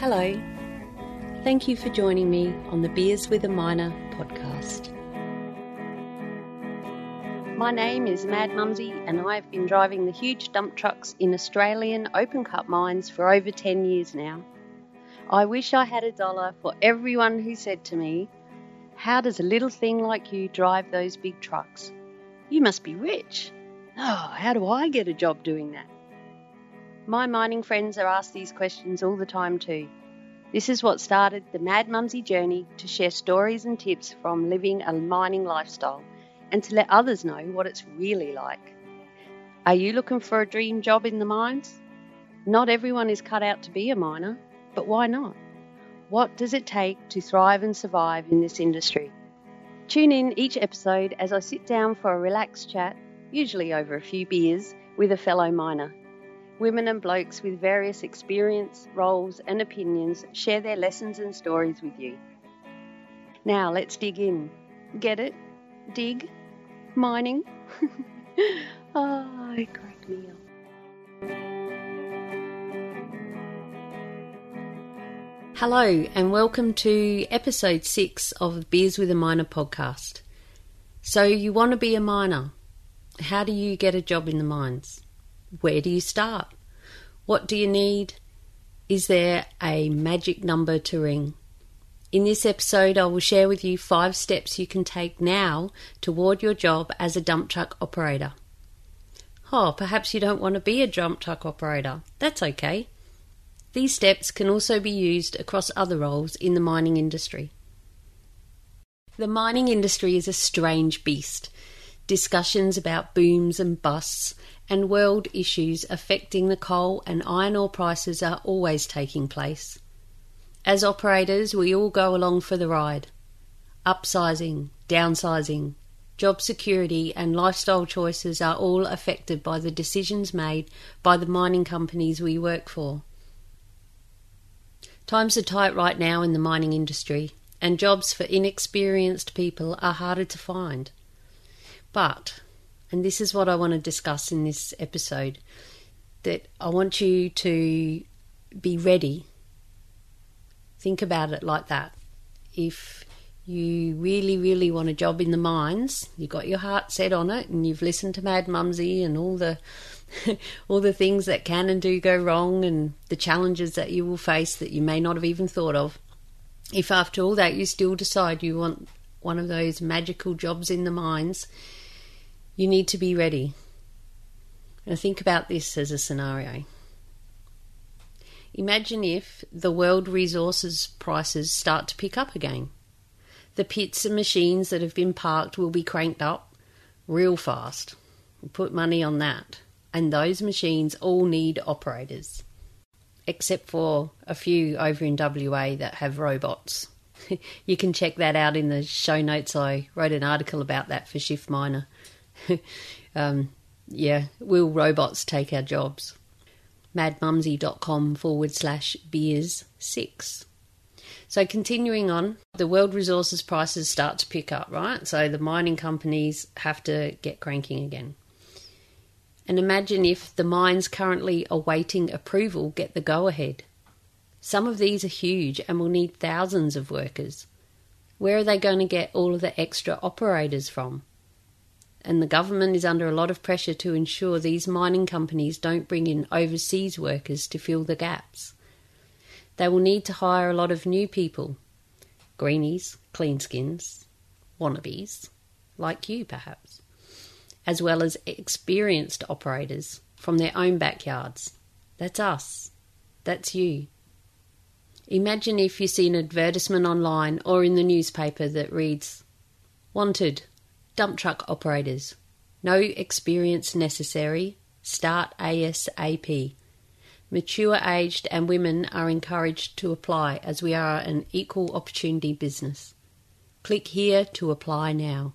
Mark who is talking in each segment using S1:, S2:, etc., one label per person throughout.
S1: Hello. Thank you for joining me on the Beers with a Miner podcast. My name is Mad Mumsy, and I've been driving the huge dump trucks in Australian open cut mines for over 10 years now. I wish I had a dollar for everyone who said to me, How does a little thing like you drive those big trucks? You must be rich. Oh, how do I get a job doing that? My mining friends are asked these questions all the time too. This is what started the Mad Mumsy journey to share stories and tips from living a mining lifestyle and to let others know what it's really like. Are you looking for a dream job in the mines? Not everyone is cut out to be a miner, but why not? What does it take to thrive and survive in this industry? Tune in each episode as I sit down for a relaxed chat, usually over a few beers, with a fellow miner Women and blokes with various experience, roles, and opinions share their lessons and stories with you. Now let's dig in. Get it? Dig? Mining? oh. Hello, and welcome to episode six of Beers with a Miner podcast. So, you want to be a miner. How do you get a job in the mines? Where do you start? What do you need? Is there a magic number to ring? In this episode, I will share with you five steps you can take now toward your job as a dump truck operator. Oh, perhaps you don't want to be a dump truck operator. That's okay. These steps can also be used across other roles in the mining industry. The mining industry is a strange beast. Discussions about booms and busts and world issues affecting the coal and iron ore prices are always taking place. As operators, we all go along for the ride. Upsizing, downsizing, job security, and lifestyle choices are all affected by the decisions made by the mining companies we work for. Times are tight right now in the mining industry, and jobs for inexperienced people are harder to find. But and this is what I want to discuss in this episode that I want you to be ready. Think about it like that. If you really, really want a job in the mines, you've got your heart set on it, and you've listened to Mad Mumsy and all the all the things that can and do go wrong, and the challenges that you will face that you may not have even thought of. If after all that you still decide you want one of those magical jobs in the mines, you need to be ready. And think about this as a scenario. Imagine if the world resources prices start to pick up again. The pits and machines that have been parked will be cranked up real fast. Put money on that. And those machines all need operators, except for a few over in WA that have robots. you can check that out in the show notes. I wrote an article about that for Shift Miner. um, yeah, will robots take our jobs? madmumsy.com forward slash beers six. So continuing on, the world resources prices start to pick up, right? So the mining companies have to get cranking again. And imagine if the mines currently awaiting approval get the go ahead. Some of these are huge and will need thousands of workers. Where are they going to get all of the extra operators from? And the government is under a lot of pressure to ensure these mining companies don't bring in overseas workers to fill the gaps. They will need to hire a lot of new people greenies, cleanskins, wannabes, like you perhaps, as well as experienced operators from their own backyards. That's us. That's you. Imagine if you see an advertisement online or in the newspaper that reads, Wanted Dump truck operators. No experience necessary. Start ASAP. Mature aged and women are encouraged to apply as we are an equal opportunity business. Click here to apply now.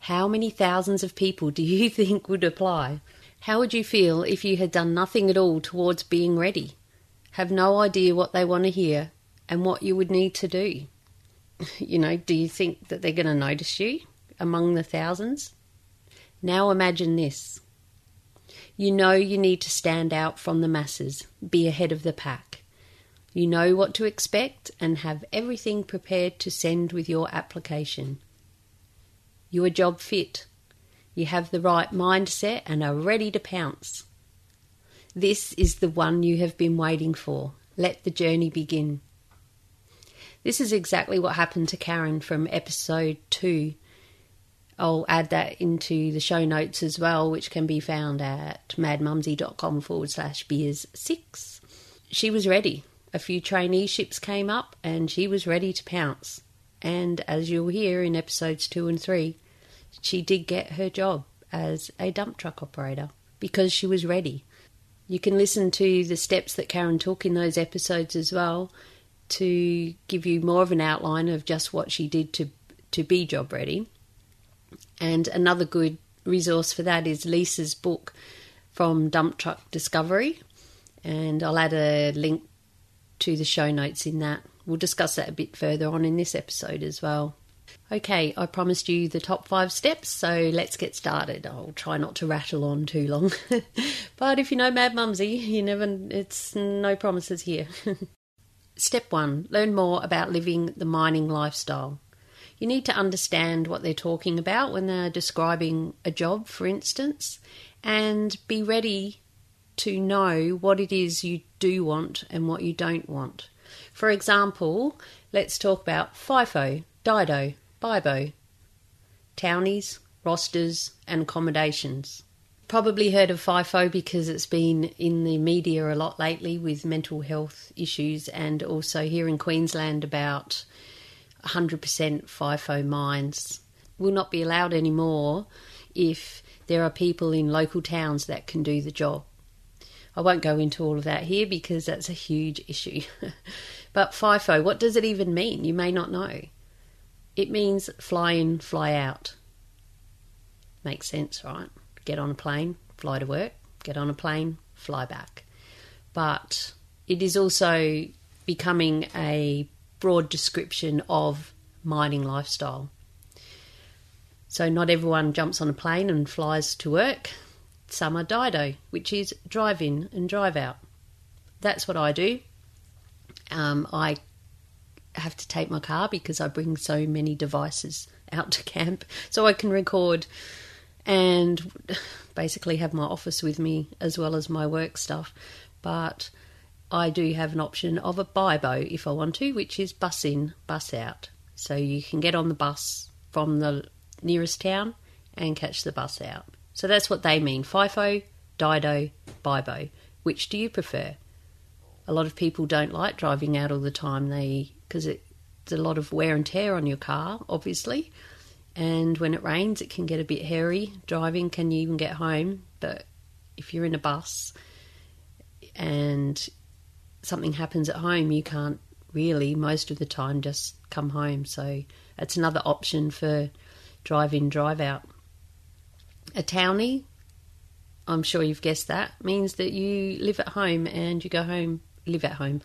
S1: How many thousands of people do you think would apply? How would you feel if you had done nothing at all towards being ready? Have no idea what they want to hear and what you would need to do? You know, do you think that they're going to notice you among the thousands? Now imagine this. You know you need to stand out from the masses, be ahead of the pack. You know what to expect and have everything prepared to send with your application. You are job fit. You have the right mindset and are ready to pounce. This is the one you have been waiting for. Let the journey begin. This is exactly what happened to Karen from episode 2. I'll add that into the show notes as well, which can be found at madmumsy.com forward slash beers six. She was ready a few traineeships came up and she was ready to pounce. And as you'll hear in episodes two and three, she did get her job as a dump truck operator because she was ready. You can listen to the steps that Karen took in those episodes as well to give you more of an outline of just what she did to to be job ready. And another good resource for that is Lisa's book from Dump Truck Discovery. And I'll add a link to the show notes in that. We'll discuss that a bit further on in this episode as well. Okay, I promised you the top five steps, so let's get started. I'll try not to rattle on too long. but if you know Mad Mumsy, you never it's no promises here. Step 1 Learn more about living the mining lifestyle. You need to understand what they're talking about when they're describing a job, for instance, and be ready to know what it is you do want and what you don't want. For example, let's talk about FIFO, DIDO, BIBO, townies, rosters, and accommodations. Probably heard of FIFO because it's been in the media a lot lately with mental health issues, and also here in Queensland about 100% FIFO mines will not be allowed anymore if there are people in local towns that can do the job. I won't go into all of that here because that's a huge issue. but FIFO, what does it even mean? You may not know. It means fly in, fly out. Makes sense, right? Get on a plane, fly to work, get on a plane, fly back. But it is also becoming a broad description of mining lifestyle. So, not everyone jumps on a plane and flies to work Some are dido, which is drive in and drive out. That's what I do. Um, I have to take my car because I bring so many devices out to camp so I can record and basically have my office with me as well as my work stuff. But I do have an option of a BIBO if I want to, which is bus in, bus out. So you can get on the bus from the nearest town and catch the bus out. So that's what they mean FIFO, DIDO, BIBO. Which do you prefer? A lot of people don't like driving out all the time. They because it's a lot of wear and tear on your car, obviously. And when it rains, it can get a bit hairy driving. Can you even get home? But if you're in a bus and something happens at home, you can't really most of the time just come home. So it's another option for drive in, drive out. A townie, I'm sure you've guessed that, means that you live at home and you go home, live at home.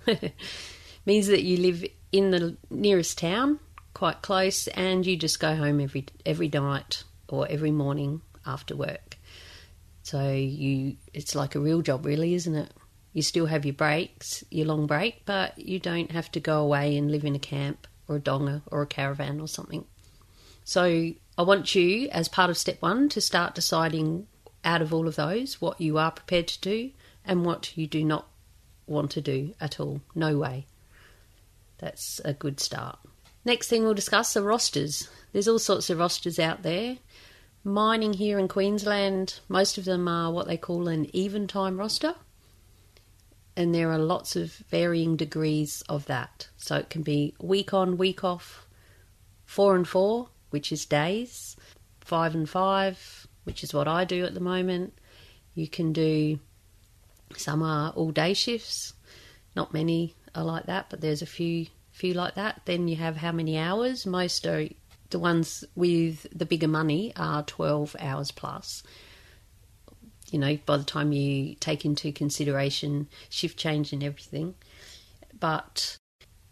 S1: means that you live in the nearest town, quite close, and you just go home every every night or every morning after work. So you, it's like a real job, really, isn't it? You still have your breaks, your long break, but you don't have to go away and live in a camp or a donga or a caravan or something. So I want you, as part of step one, to start deciding out of all of those what you are prepared to do and what you do not want to do at all. No way. That's a good start. Next thing we'll discuss are rosters. There's all sorts of rosters out there. Mining here in Queensland, most of them are what they call an even time roster. And there are lots of varying degrees of that. So it can be week on, week off, four and four, which is days, five and five, which is what I do at the moment. You can do some are all day shifts, not many are like that, but there's a few few like that. Then you have how many hours? Most are the ones with the bigger money are 12 hours plus. You know, by the time you take into consideration shift change and everything. But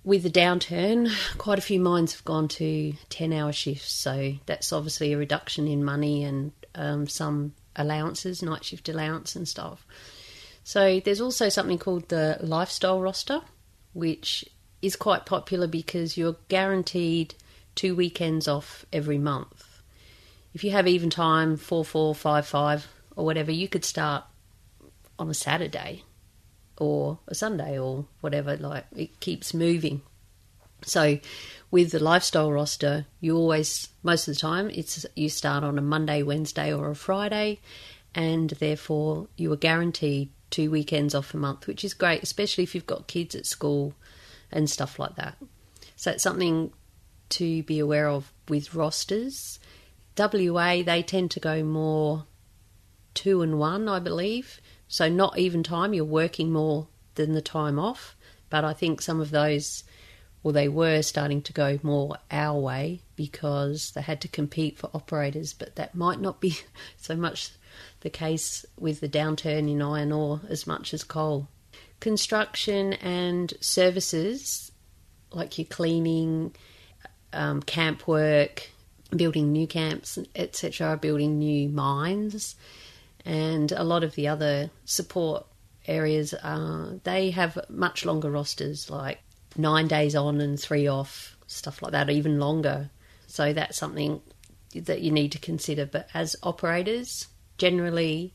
S1: with the downturn, quite a few mines have gone to 10 hour shifts. So that's obviously a reduction in money and um, some allowances, night shift allowance and stuff. So there's also something called the lifestyle roster, which is quite popular because you're guaranteed two weekends off every month. If you have even time, 4 4, 5 5, or whatever, you could start on a Saturday or a Sunday or whatever. Like it keeps moving. So with the lifestyle roster, you always most of the time it's you start on a Monday, Wednesday, or a Friday, and therefore you are guaranteed two weekends off a month, which is great, especially if you've got kids at school and stuff like that. So it's something to be aware of with rosters. WA they tend to go more two and one, I believe. So not even time, you're working more than the time off. But I think some of those, well, they were starting to go more our way because they had to compete for operators. But that might not be so much the case with the downturn in iron ore as much as coal. Construction and services, like your cleaning, um, camp work, building new camps, etc., building new mines, and a lot of the other support areas, uh, they have much longer rosters, like nine days on and three off, stuff like that, even longer. So that's something that you need to consider. But as operators, generally,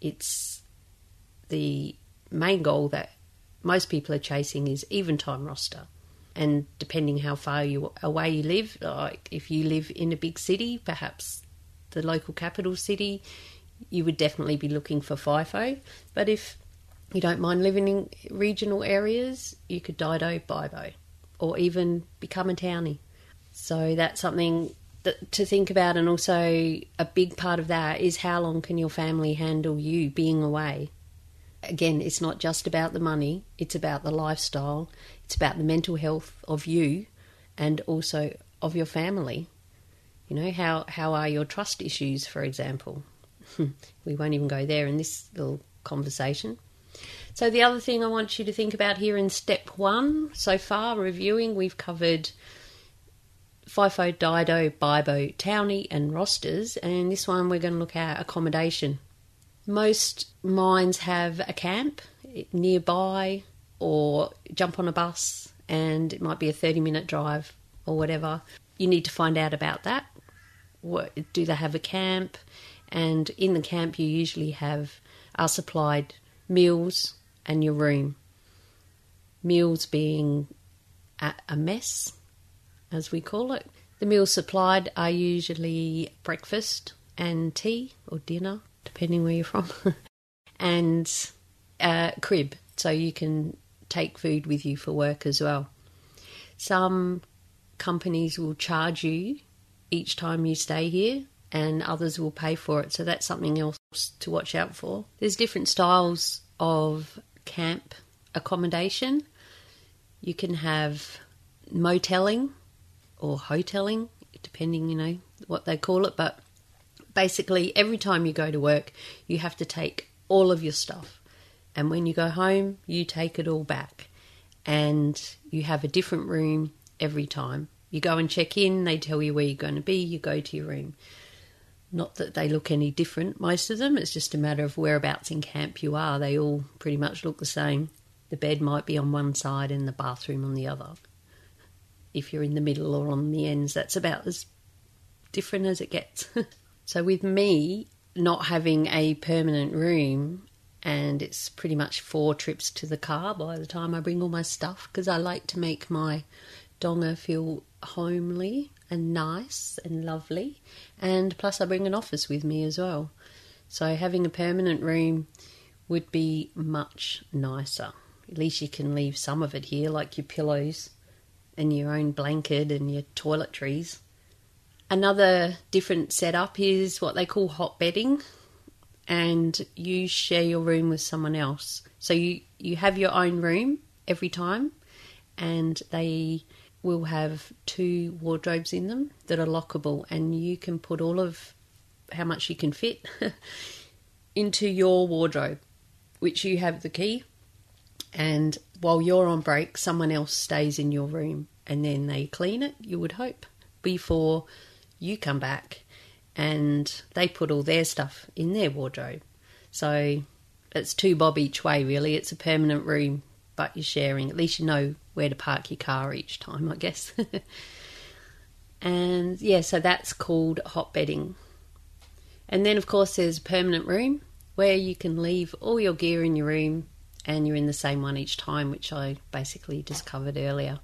S1: it's the main goal that most people are chasing is even time roster. And depending how far you away you live, like if you live in a big city, perhaps the local capital city, you would definitely be looking for FIFO. But if you don't mind living in regional areas, you could Dido Bibo or even become a townie. So that's something that, to think about, and also a big part of that is how long can your family handle you being away? Again, it's not just about the money, it's about the lifestyle, it's about the mental health of you and also of your family. You know, how, how are your trust issues, for example? we won't even go there in this little conversation. So, the other thing I want you to think about here in step one so far, reviewing, we've covered FIFO, Dido, Bibo, Townie, and rosters, and this one we're going to look at accommodation. Most mines have a camp nearby or jump on a bus, and it might be a 30 minute drive or whatever. You need to find out about that. What, do they have a camp? and in the camp you usually have are supplied meals and your room. Meals being a mess, as we call it. The meals supplied are usually breakfast and tea or dinner, depending where you're from, and a crib, so you can take food with you for work as well. Some companies will charge you each time you stay here and others will pay for it. So that's something else to watch out for. There's different styles of camp accommodation. You can have moteling or hoteling, depending, you know, what they call it. But basically, every time you go to work, you have to take all of your stuff. And when you go home, you take it all back. And you have a different room every time. You go and check in, they tell you where you're going to be, you go to your room. Not that they look any different, most of them. It's just a matter of whereabouts in camp you are. They all pretty much look the same. The bed might be on one side and the bathroom on the other. If you're in the middle or on the ends, that's about as different as it gets. so, with me not having a permanent room, and it's pretty much four trips to the car by the time I bring all my stuff because I like to make my donga feel homely and nice and lovely. And plus, I bring an office with me as well. So, having a permanent room would be much nicer. At least you can leave some of it here, like your pillows and your own blanket and your toiletries. Another different setup is what they call hot bedding, and you share your room with someone else. So you, you have your own room every time, and they will have two wardrobes in them that are lockable, and you can put all of how much you can fit into your wardrobe, which you have the key. And while you're on break, someone else stays in your room and then they clean it, you would hope, before you come back and they put all their stuff in their wardrobe. So it's two bob each way, really. It's a permanent room but you're sharing. At least you know where to park your car each time, I guess. and yeah, so that's called hot bedding. And then, of course, there's a permanent room where you can leave all your gear in your room and you're in the same one each time, which I basically just covered earlier.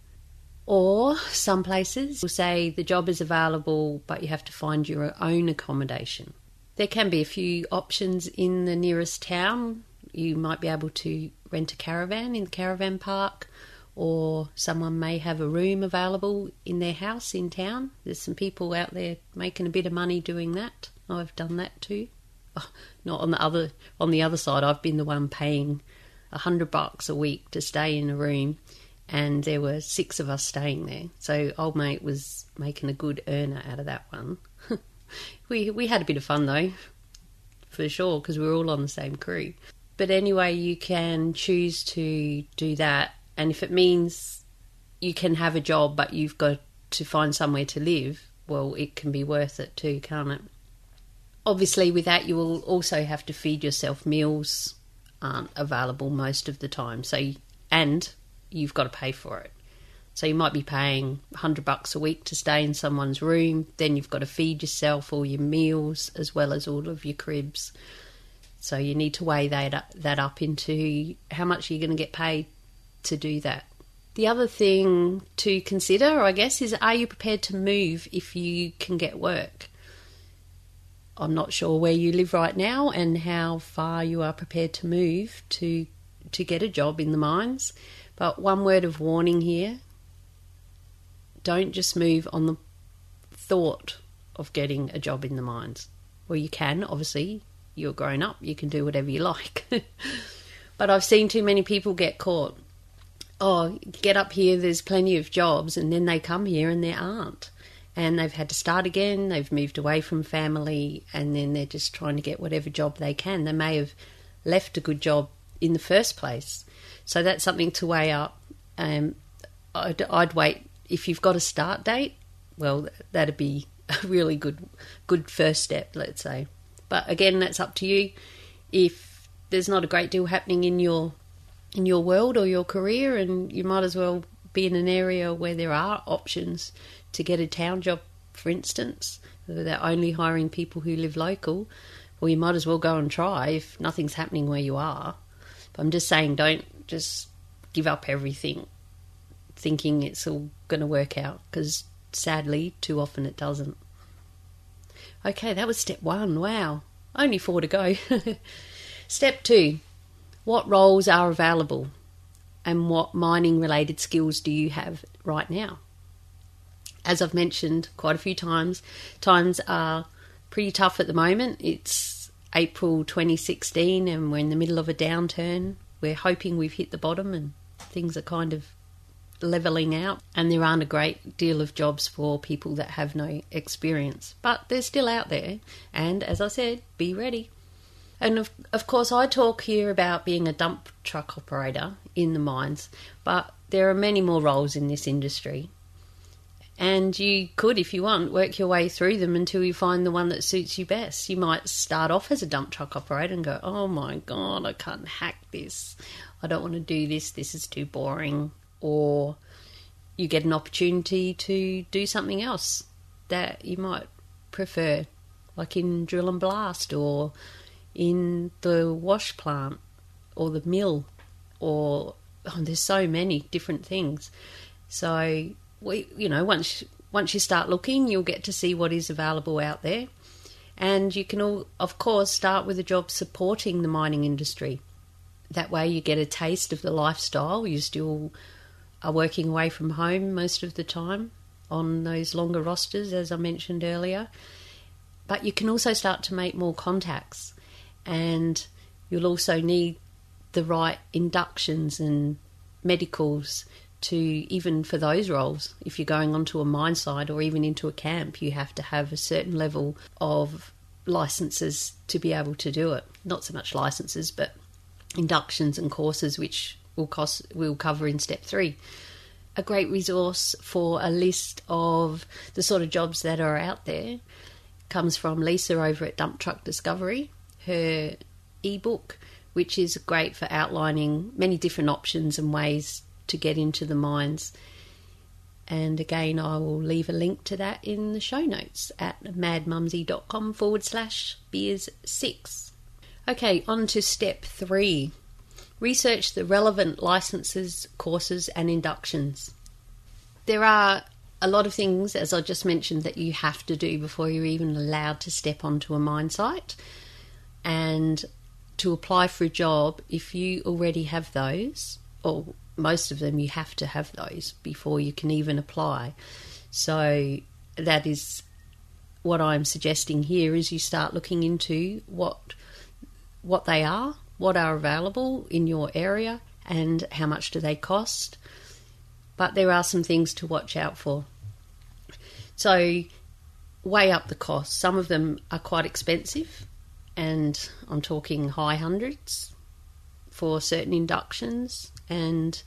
S1: Or some places will say the job is available, but you have to find your own accommodation. There can be a few options in the nearest town. You might be able to rent a caravan in the caravan park, or someone may have a room available in their house in town. There's some people out there making a bit of money doing that. I've done that too. Oh, not on the other on the other side. I've been the one paying a hundred bucks a week to stay in a room and there were six of us staying there. So old mate was making a good earner out of that one. we we had a bit of fun though, for sure, because we were all on the same crew. But anyway, you can choose to do that, and if it means you can have a job, but you've got to find somewhere to live, well, it can be worth it too, can't it? Obviously, with that, you will also have to feed yourself. Meals aren't available most of the time, so and you've got to pay for it. So you might be paying 100 bucks a week to stay in someone's room, then you've got to feed yourself all your meals as well as all of your cribs. So you need to weigh that up, that up into how much you're going to get paid to do that. The other thing to consider, I guess, is are you prepared to move if you can get work? I'm not sure where you live right now and how far you are prepared to move to to get a job in the mines. But one word of warning here don't just move on the thought of getting a job in the mines. Well, you can, obviously, you're grown up, you can do whatever you like. but I've seen too many people get caught. Oh, get up here, there's plenty of jobs, and then they come here and there aren't. And they've had to start again, they've moved away from family, and then they're just trying to get whatever job they can. They may have left a good job in the first place so that's something to weigh up. Um, I'd, I'd wait if you've got a start date. Well, that'd be a really good good first step, let's say. But again, that's up to you. If there's not a great deal happening in your in your world or your career, and you might as well be in an area where there are options to get a town job, for instance. They're only hiring people who live local. Well, you might as well go and try if nothing's happening where you are. But I'm just saying, don't just give up everything thinking it's all going to work out because sadly, too often it doesn't. Okay, that was step one. Wow, only four to go. step two what roles are available and what mining related skills do you have right now? As I've mentioned quite a few times, times are pretty tough at the moment. It's April 2016 and we're in the middle of a downturn we're hoping we've hit the bottom and things are kind of leveling out. And there aren't a great deal of jobs for people that have no experience but they're still out there. And as i said be ready. And of, of course i talk here about being a dump truck operator in the mines but there are many more roles in this industry and you could, if you want, work your way through them until you find the one that suits you best. You might start off as a dump truck operator and go, oh my god, I can't hack this. I don't want to do this. This is too boring. Or you get an opportunity to do something else that you might prefer, like in drill and blast or in the wash plant or the mill or oh, there's so many different things. So we, you know, once once you start looking, you'll get to see what is available out there, and you can all, of course, start with a job supporting the mining industry. That way, you get a taste of the lifestyle. You still are working away from home most of the time on those longer rosters, as I mentioned earlier. But you can also start to make more contacts, and you'll also need the right inductions and medicals to even for those roles, if you're going onto a mine site or even into a camp, you have to have a certain level of licenses to be able to do it. Not so much licenses, but inductions and courses, which will cost will cover in step three. A great resource for a list of the sort of jobs that are out there comes from Lisa over at Dump Truck Discovery. Her ebook which is great for outlining many different options and ways to get into the mines. And again, I will leave a link to that in the show notes at madmumsy.com forward slash beers six. Okay, on to step three research the relevant licenses, courses, and inductions. There are a lot of things, as I just mentioned, that you have to do before you're even allowed to step onto a mine site. And to apply for a job, if you already have those, or most of them, you have to have those before you can even apply. So that is what I'm suggesting here is you start looking into what what they are, what are available in your area, and how much do they cost. But there are some things to watch out for. So weigh up the cost. Some of them are quite expensive, and I'm talking high hundreds for certain inductions and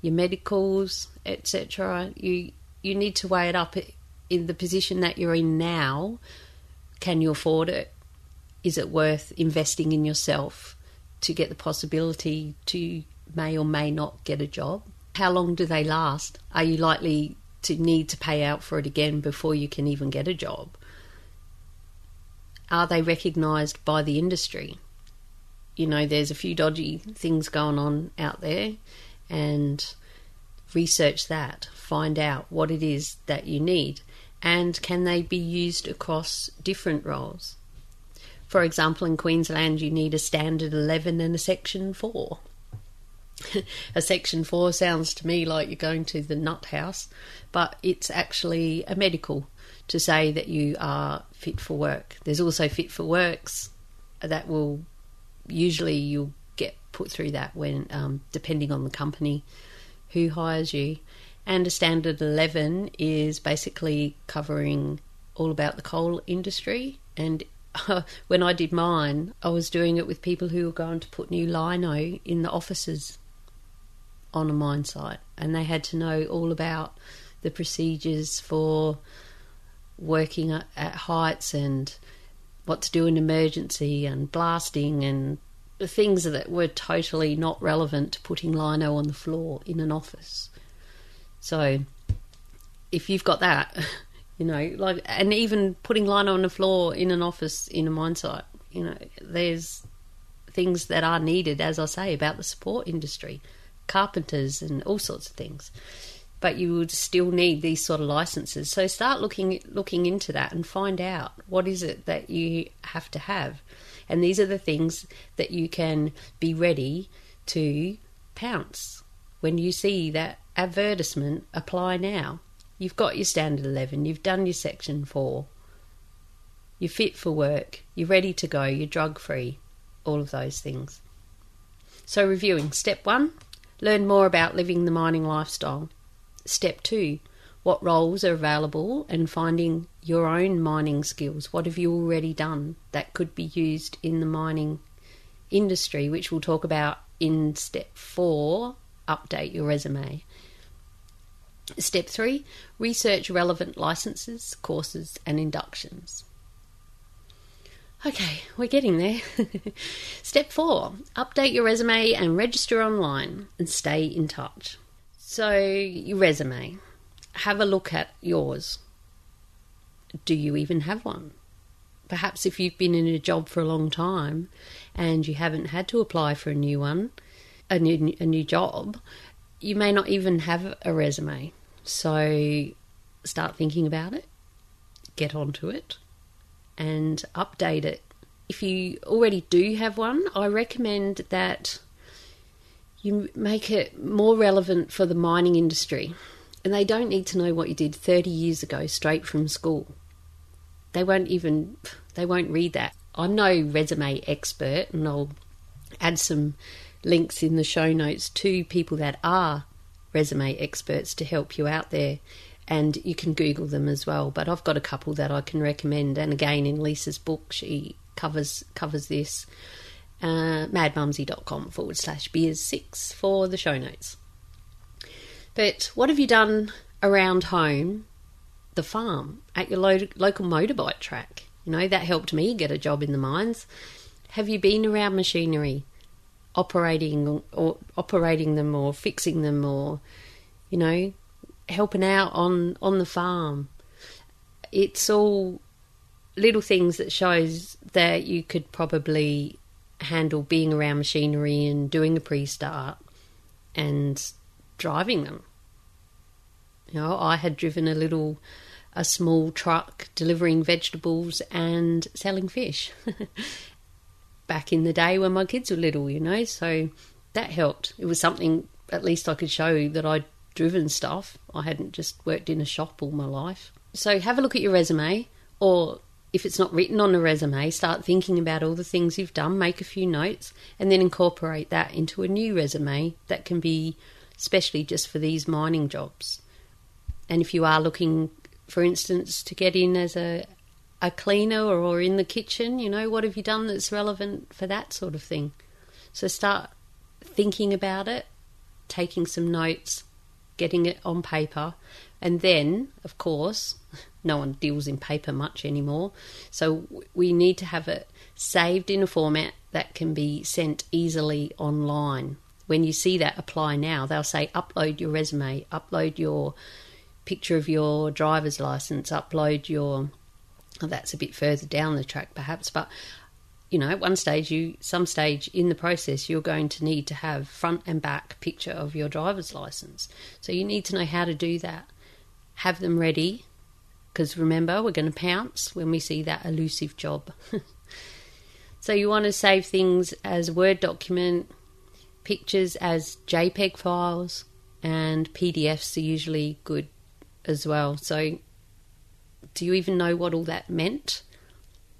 S1: your medicals, etc. You you need to weigh it up in the position that you're in now. Can you afford it? Is it worth investing in yourself to get the possibility to may or may not get a job? How long do they last? Are you likely to need to pay out for it again before you can even get a job? Are they recognised by the industry? You know, there's a few dodgy things going on out there, and research that, find out what it is that you need, and can they be used across different roles? For example, in Queensland, you need a standard 11 and a section 4. a section 4 sounds to me like you're going to the nut house, but it's actually a medical to say that you are fit for work. There's also fit for works that will usually you'll get put through that when um, depending on the company who hires you. And a standard 11 is basically covering all about the coal industry and when I did mine, I was doing it with people who were going to put new lino in the offices on a mine site, and they had to know all about the procedures for working at heights and what to do in emergency and blasting and the things that were totally not relevant to putting lino on the floor in an office. So, if you've got that, you know, like, and even putting lino on the floor in an office in a mine site, you know, there's things that are needed, as I say, about the support industry, carpenters and all sorts of things. But you would still need these sort of licenses. So start looking looking into that and find out what is it that you have to have. And these are the things that you can be ready to pounce when you see that advertisement apply now You've got your standard 11, you've done your section 4, you're fit for work, you're ready to go, you're drug free, all of those things. So, reviewing step one, learn more about living the mining lifestyle. Step two, what roles are available and finding your own mining skills. What have you already done that could be used in the mining industry, which we'll talk about in step four update your resume. Step three research relevant licenses, courses, and inductions. Okay, we're getting there. Step four update your resume and register online and stay in touch. So, your resume, have a look at yours. Do you even have one? Perhaps if you've been in a job for a long time and you haven't had to apply for a new one, a new, a new job, you may not even have a resume. So start thinking about it, get onto it, and update it. If you already do have one, I recommend that you make it more relevant for the mining industry. And they don't need to know what you did 30 years ago straight from school. They won't even they won't read that. I'm no resume expert and I'll add some links in the show notes to people that are resume experts to help you out there. And you can Google them as well. But I've got a couple that I can recommend. And again, in Lisa's book, she covers covers this. Uh, madmumsy.com forward slash beers six for the show notes. But what have you done around home, the farm, at your lo- local motorbike track? You know, that helped me get a job in the mines. Have you been around machinery? operating or operating them or fixing them or you know helping out on on the farm it's all little things that shows that you could probably handle being around machinery and doing a pre-start and driving them you know i had driven a little a small truck delivering vegetables and selling fish back in the day when my kids were little, you know, so that helped. It was something at least I could show that I'd driven stuff. I hadn't just worked in a shop all my life. So have a look at your resume, or if it's not written on a resume, start thinking about all the things you've done, make a few notes, and then incorporate that into a new resume that can be especially just for these mining jobs. And if you are looking, for instance, to get in as a a cleaner or, or in the kitchen, you know, what have you done that's relevant for that sort of thing? So start thinking about it, taking some notes, getting it on paper, and then, of course, no one deals in paper much anymore. So we need to have it saved in a format that can be sent easily online. When you see that apply now, they'll say upload your resume, upload your picture of your driver's license, upload your well, that's a bit further down the track, perhaps, but you know, at one stage, you some stage in the process, you're going to need to have front and back picture of your driver's license. So you need to know how to do that. Have them ready, because remember, we're going to pounce when we see that elusive job. so you want to save things as Word document, pictures as JPEG files, and PDFs are usually good as well. So do you even know what all that meant?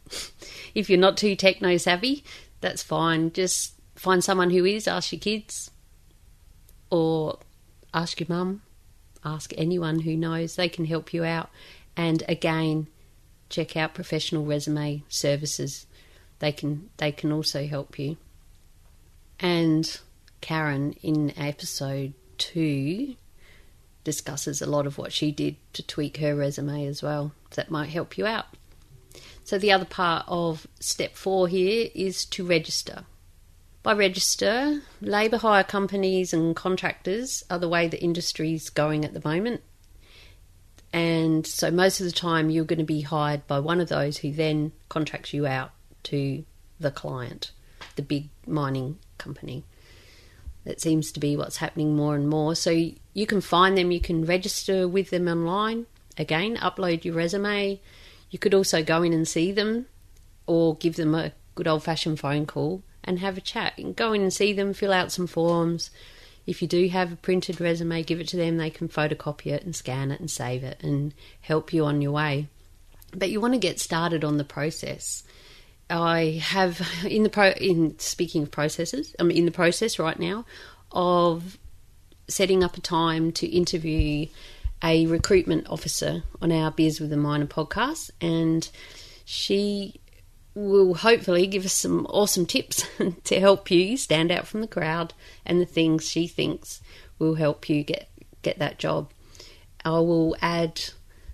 S1: if you're not too techno savvy, that's fine. Just find someone who is, ask your kids, or ask your mum, ask anyone who knows, they can help you out. And again, check out professional resume services. They can they can also help you. And Karen in episode two discusses a lot of what she did to tweak her resume as well. That might help you out. So, the other part of step four here is to register. By register, labour hire companies and contractors are the way the industry's going at the moment. And so, most of the time, you're going to be hired by one of those who then contracts you out to the client, the big mining company. That seems to be what's happening more and more. So you can find them, you can register with them online. Again, upload your resume. You could also go in and see them or give them a good old fashioned phone call and have a chat. And go in and see them, fill out some forms. If you do have a printed resume, give it to them. They can photocopy it and scan it and save it and help you on your way. But you want to get started on the process. I have in the pro in speaking of processes, I'm in the process right now of setting up a time to interview a recruitment officer on our Beers with a Miner podcast, and she will hopefully give us some awesome tips to help you stand out from the crowd and the things she thinks will help you get get that job. I will add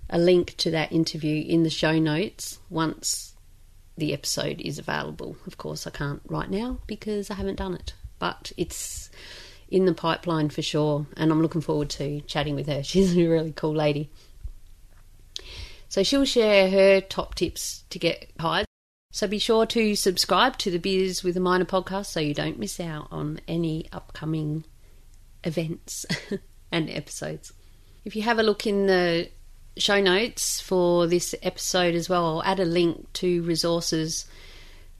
S1: a link to that interview in the show notes once the episode is available. Of course, I can't right now because I haven't done it, but it's in the pipeline for sure, and I'm looking forward to chatting with her. She's a really cool lady. So she'll share her top tips to get hired. So be sure to subscribe to the Beers with a Miner podcast so you don't miss out on any upcoming events and episodes. If you have a look in the show notes for this episode as well. I'll add a link to resources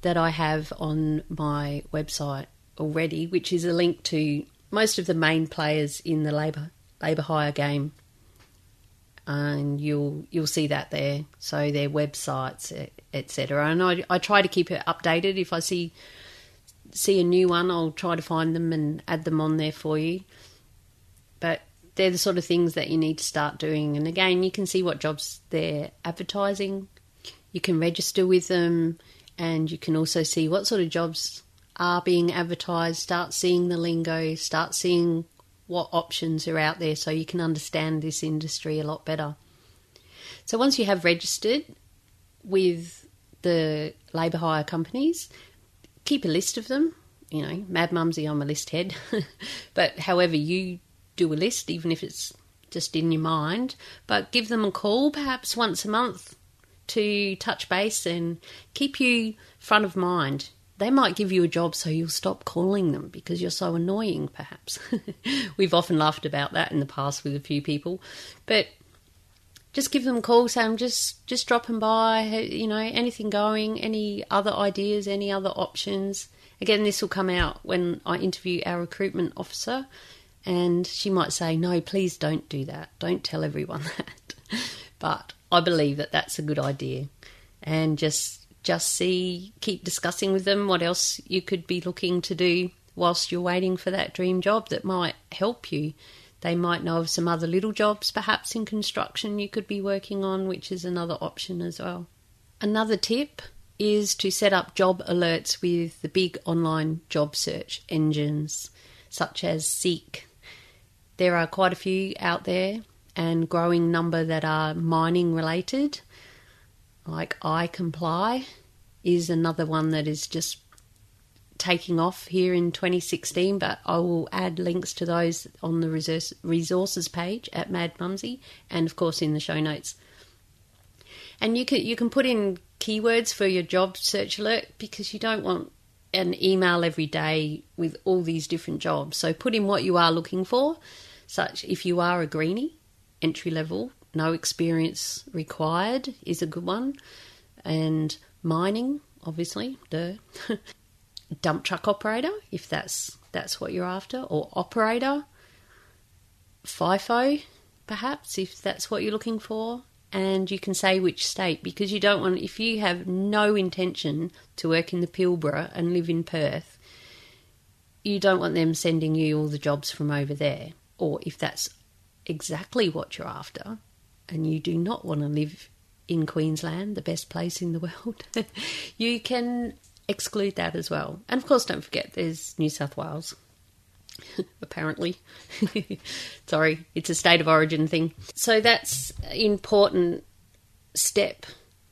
S1: that I have on my website already, which is a link to most of the main players in the labour labour hire game, and you'll you'll see that there. So their websites, etc. And I I try to keep it updated. If I see see a new one, I'll try to find them and add them on there for you. But they're the sort of things that you need to start doing. And again, you can see what jobs they're advertising. You can register with them, and you can also see what sort of jobs are being advertised. Start seeing the lingo, start seeing what options are out there so you can understand this industry a lot better. So, once you have registered with the labour hire companies, keep a list of them you know, Mad Mumsy, I'm a list head. but however you do a list, even if it's just in your mind, but give them a call perhaps once a month to touch base and keep you front of mind. They might give you a job so you'll stop calling them because you're so annoying, perhaps. We've often laughed about that in the past with a few people. But just give them a call, say I'm just just dropping by, you know, anything going, any other ideas, any other options. Again, this will come out when I interview our recruitment officer and she might say, No, please don't do that. Don't tell everyone that. but I believe that that's a good idea. And just just see, keep discussing with them what else you could be looking to do whilst you're waiting for that dream job that might help you. They might know of some other little jobs, perhaps in construction, you could be working on, which is another option as well. Another tip is to set up job alerts with the big online job search engines such as Seek, there are quite a few out there and growing number that are mining related. Like I Comply is another one that is just taking off here in 2016, but I will add links to those on the resources page at Mad Mumsy and of course in the show notes. And you can you can put in keywords for your job search alert because you don't want an email every day with all these different jobs. So put in what you are looking for such if you are a greenie, entry level, no experience required is a good one, and mining, obviously, the dump truck operator if that's that's what you're after, or operator, FIFO, perhaps if that's what you're looking for, and you can say which state because you don't want if you have no intention to work in the Pilbara and live in Perth, you don't want them sending you all the jobs from over there or if that's exactly what you're after and you do not want to live in Queensland, the best place in the world, you can exclude that as well. And of course, don't forget there's New South Wales. Apparently. Sorry, it's a state of origin thing. So that's an important step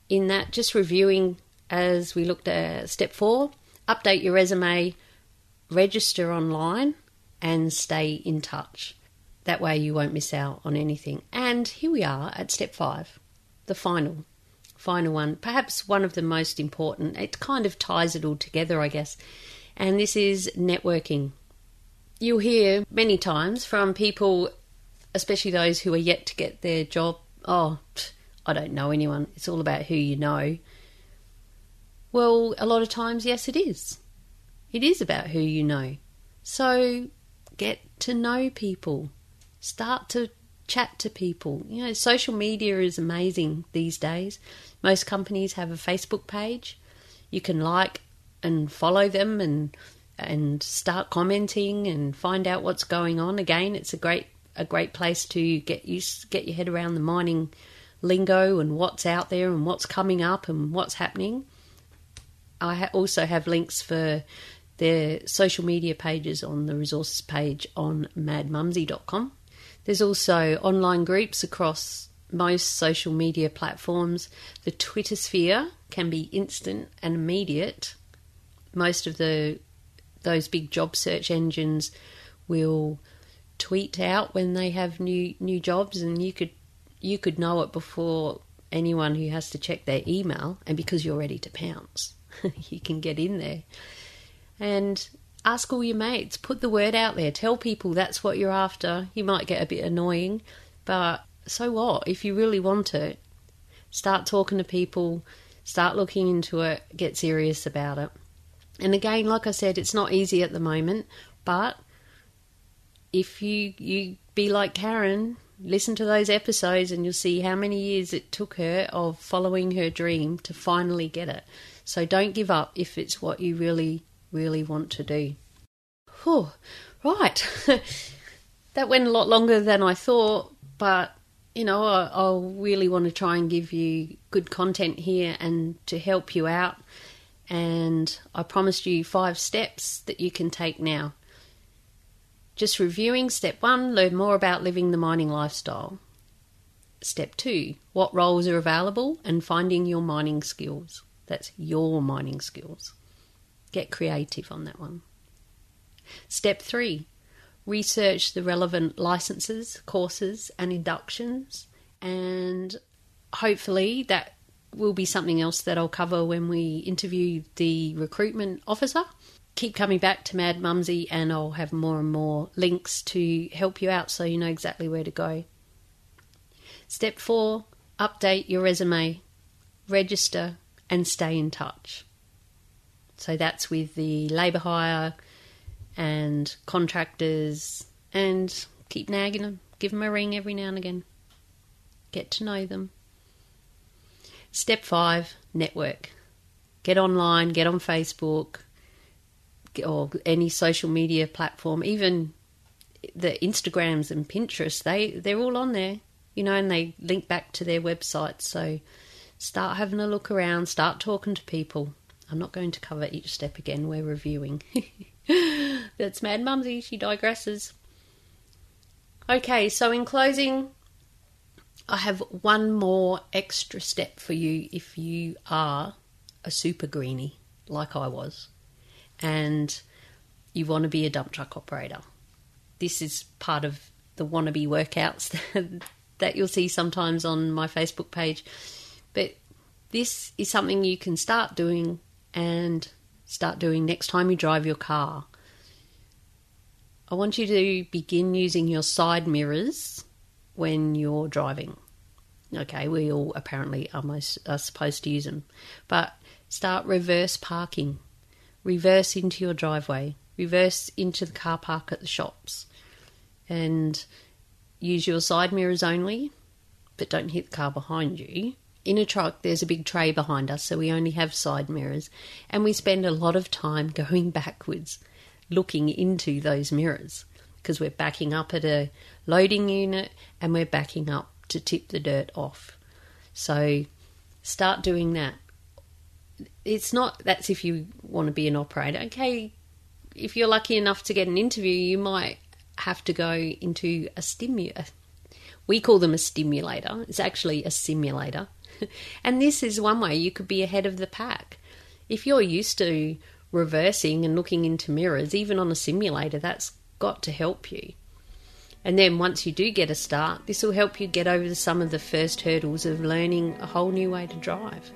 S1: in that. Just reviewing as we looked at uh, step four update your resume, register online, and stay in touch. That way you won't miss out on anything. And here we are at step five, the final, final one, perhaps one of the most important. It kind of ties it all together, I guess. And this is networking. You'll hear many times from people, especially those who are yet to get their job, oh, I don't know anyone. It's all about who you know. Well, a lot of times, yes, it is. It is about who you know. So get to know people. Start to chat to people. You know, social media is amazing these days. Most companies have a Facebook page. You can like and follow them and and start commenting and find out what's going on. Again, it's a great a great place to get you get your head around the mining lingo and what's out there and what's coming up and what's happening. I ha- also have links for their social media pages on the resources page on madmumsy.com. There's also online groups across most social media platforms. The Twitter sphere can be instant and immediate. Most of the those big job search engines will tweet out when they have new new jobs and you could you could know it before anyone who has to check their email and because you're ready to pounce you can get in there and ask all your mates, put the word out there, tell people that's what you're after. You might get a bit annoying, but so what? If you really want it, start talking to people, start looking into it, get serious about it. And again, like I said, it's not easy at the moment, but if you you be like Karen, listen to those episodes and you'll see how many years it took her of following her dream to finally get it. So don't give up if it's what you really really want to do. Whew, right. that went a lot longer than I thought, but you know, I, I really want to try and give you good content here and to help you out. And I promised you five steps that you can take now. Just reviewing step one, learn more about living the mining lifestyle. Step two, what roles are available and finding your mining skills. That's your mining skills. Get creative on that one. Step three research the relevant licenses, courses, and inductions, and hopefully that will be something else that I'll cover when we interview the recruitment officer. Keep coming back to Mad Mumsy, and I'll have more and more links to help you out so you know exactly where to go. Step four update your resume, register, and stay in touch. So that's with the labour hire and contractors, and keep nagging them. Give them a ring every now and again. Get to know them. Step five network. Get online, get on Facebook or any social media platform, even the Instagrams and Pinterest, they, they're all on there, you know, and they link back to their websites. So start having a look around, start talking to people. I'm not going to cover each step again, we're reviewing. That's Mad Mumsy, she digresses. Okay, so in closing, I have one more extra step for you if you are a super greenie like I was and you want to be a dump truck operator. This is part of the wannabe workouts that you'll see sometimes on my Facebook page. But this is something you can start doing and start doing next time you drive your car. I want you to begin using your side mirrors when you're driving. Okay, we all apparently are, most, are supposed to use them, but start reverse parking, reverse into your driveway, reverse into the car park at the shops, and use your side mirrors only, but don't hit the car behind you. In a truck, there's a big tray behind us, so we only have side mirrors, and we spend a lot of time going backwards looking into those mirrors because we're backing up at a loading unit and we're backing up to tip the dirt off. So start doing that. It's not that's if you want to be an operator. Okay, if you're lucky enough to get an interview, you might have to go into a stimulator. We call them a stimulator. It's actually a simulator. and this is one way you could be ahead of the pack. If you're used to reversing and looking into mirrors, even on a simulator, that's got to help you. And then once you do get a start, this will help you get over some of the first hurdles of learning a whole new way to drive.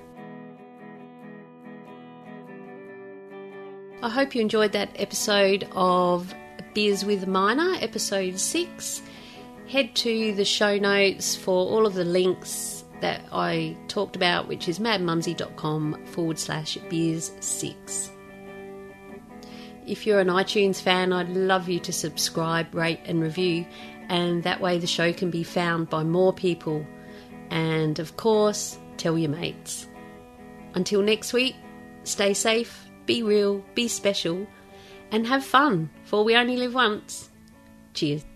S1: I hope you enjoyed that episode of Beers with Miner, episode 6. Head to the show notes for all of the links that I talked about, which is madmumsy.com forward slash beers 6 if you're an iTunes fan, I'd love you to subscribe, rate, and review, and that way the show can be found by more people. And of course, tell your mates. Until next week, stay safe, be real, be special, and have fun, for we only live once. Cheers.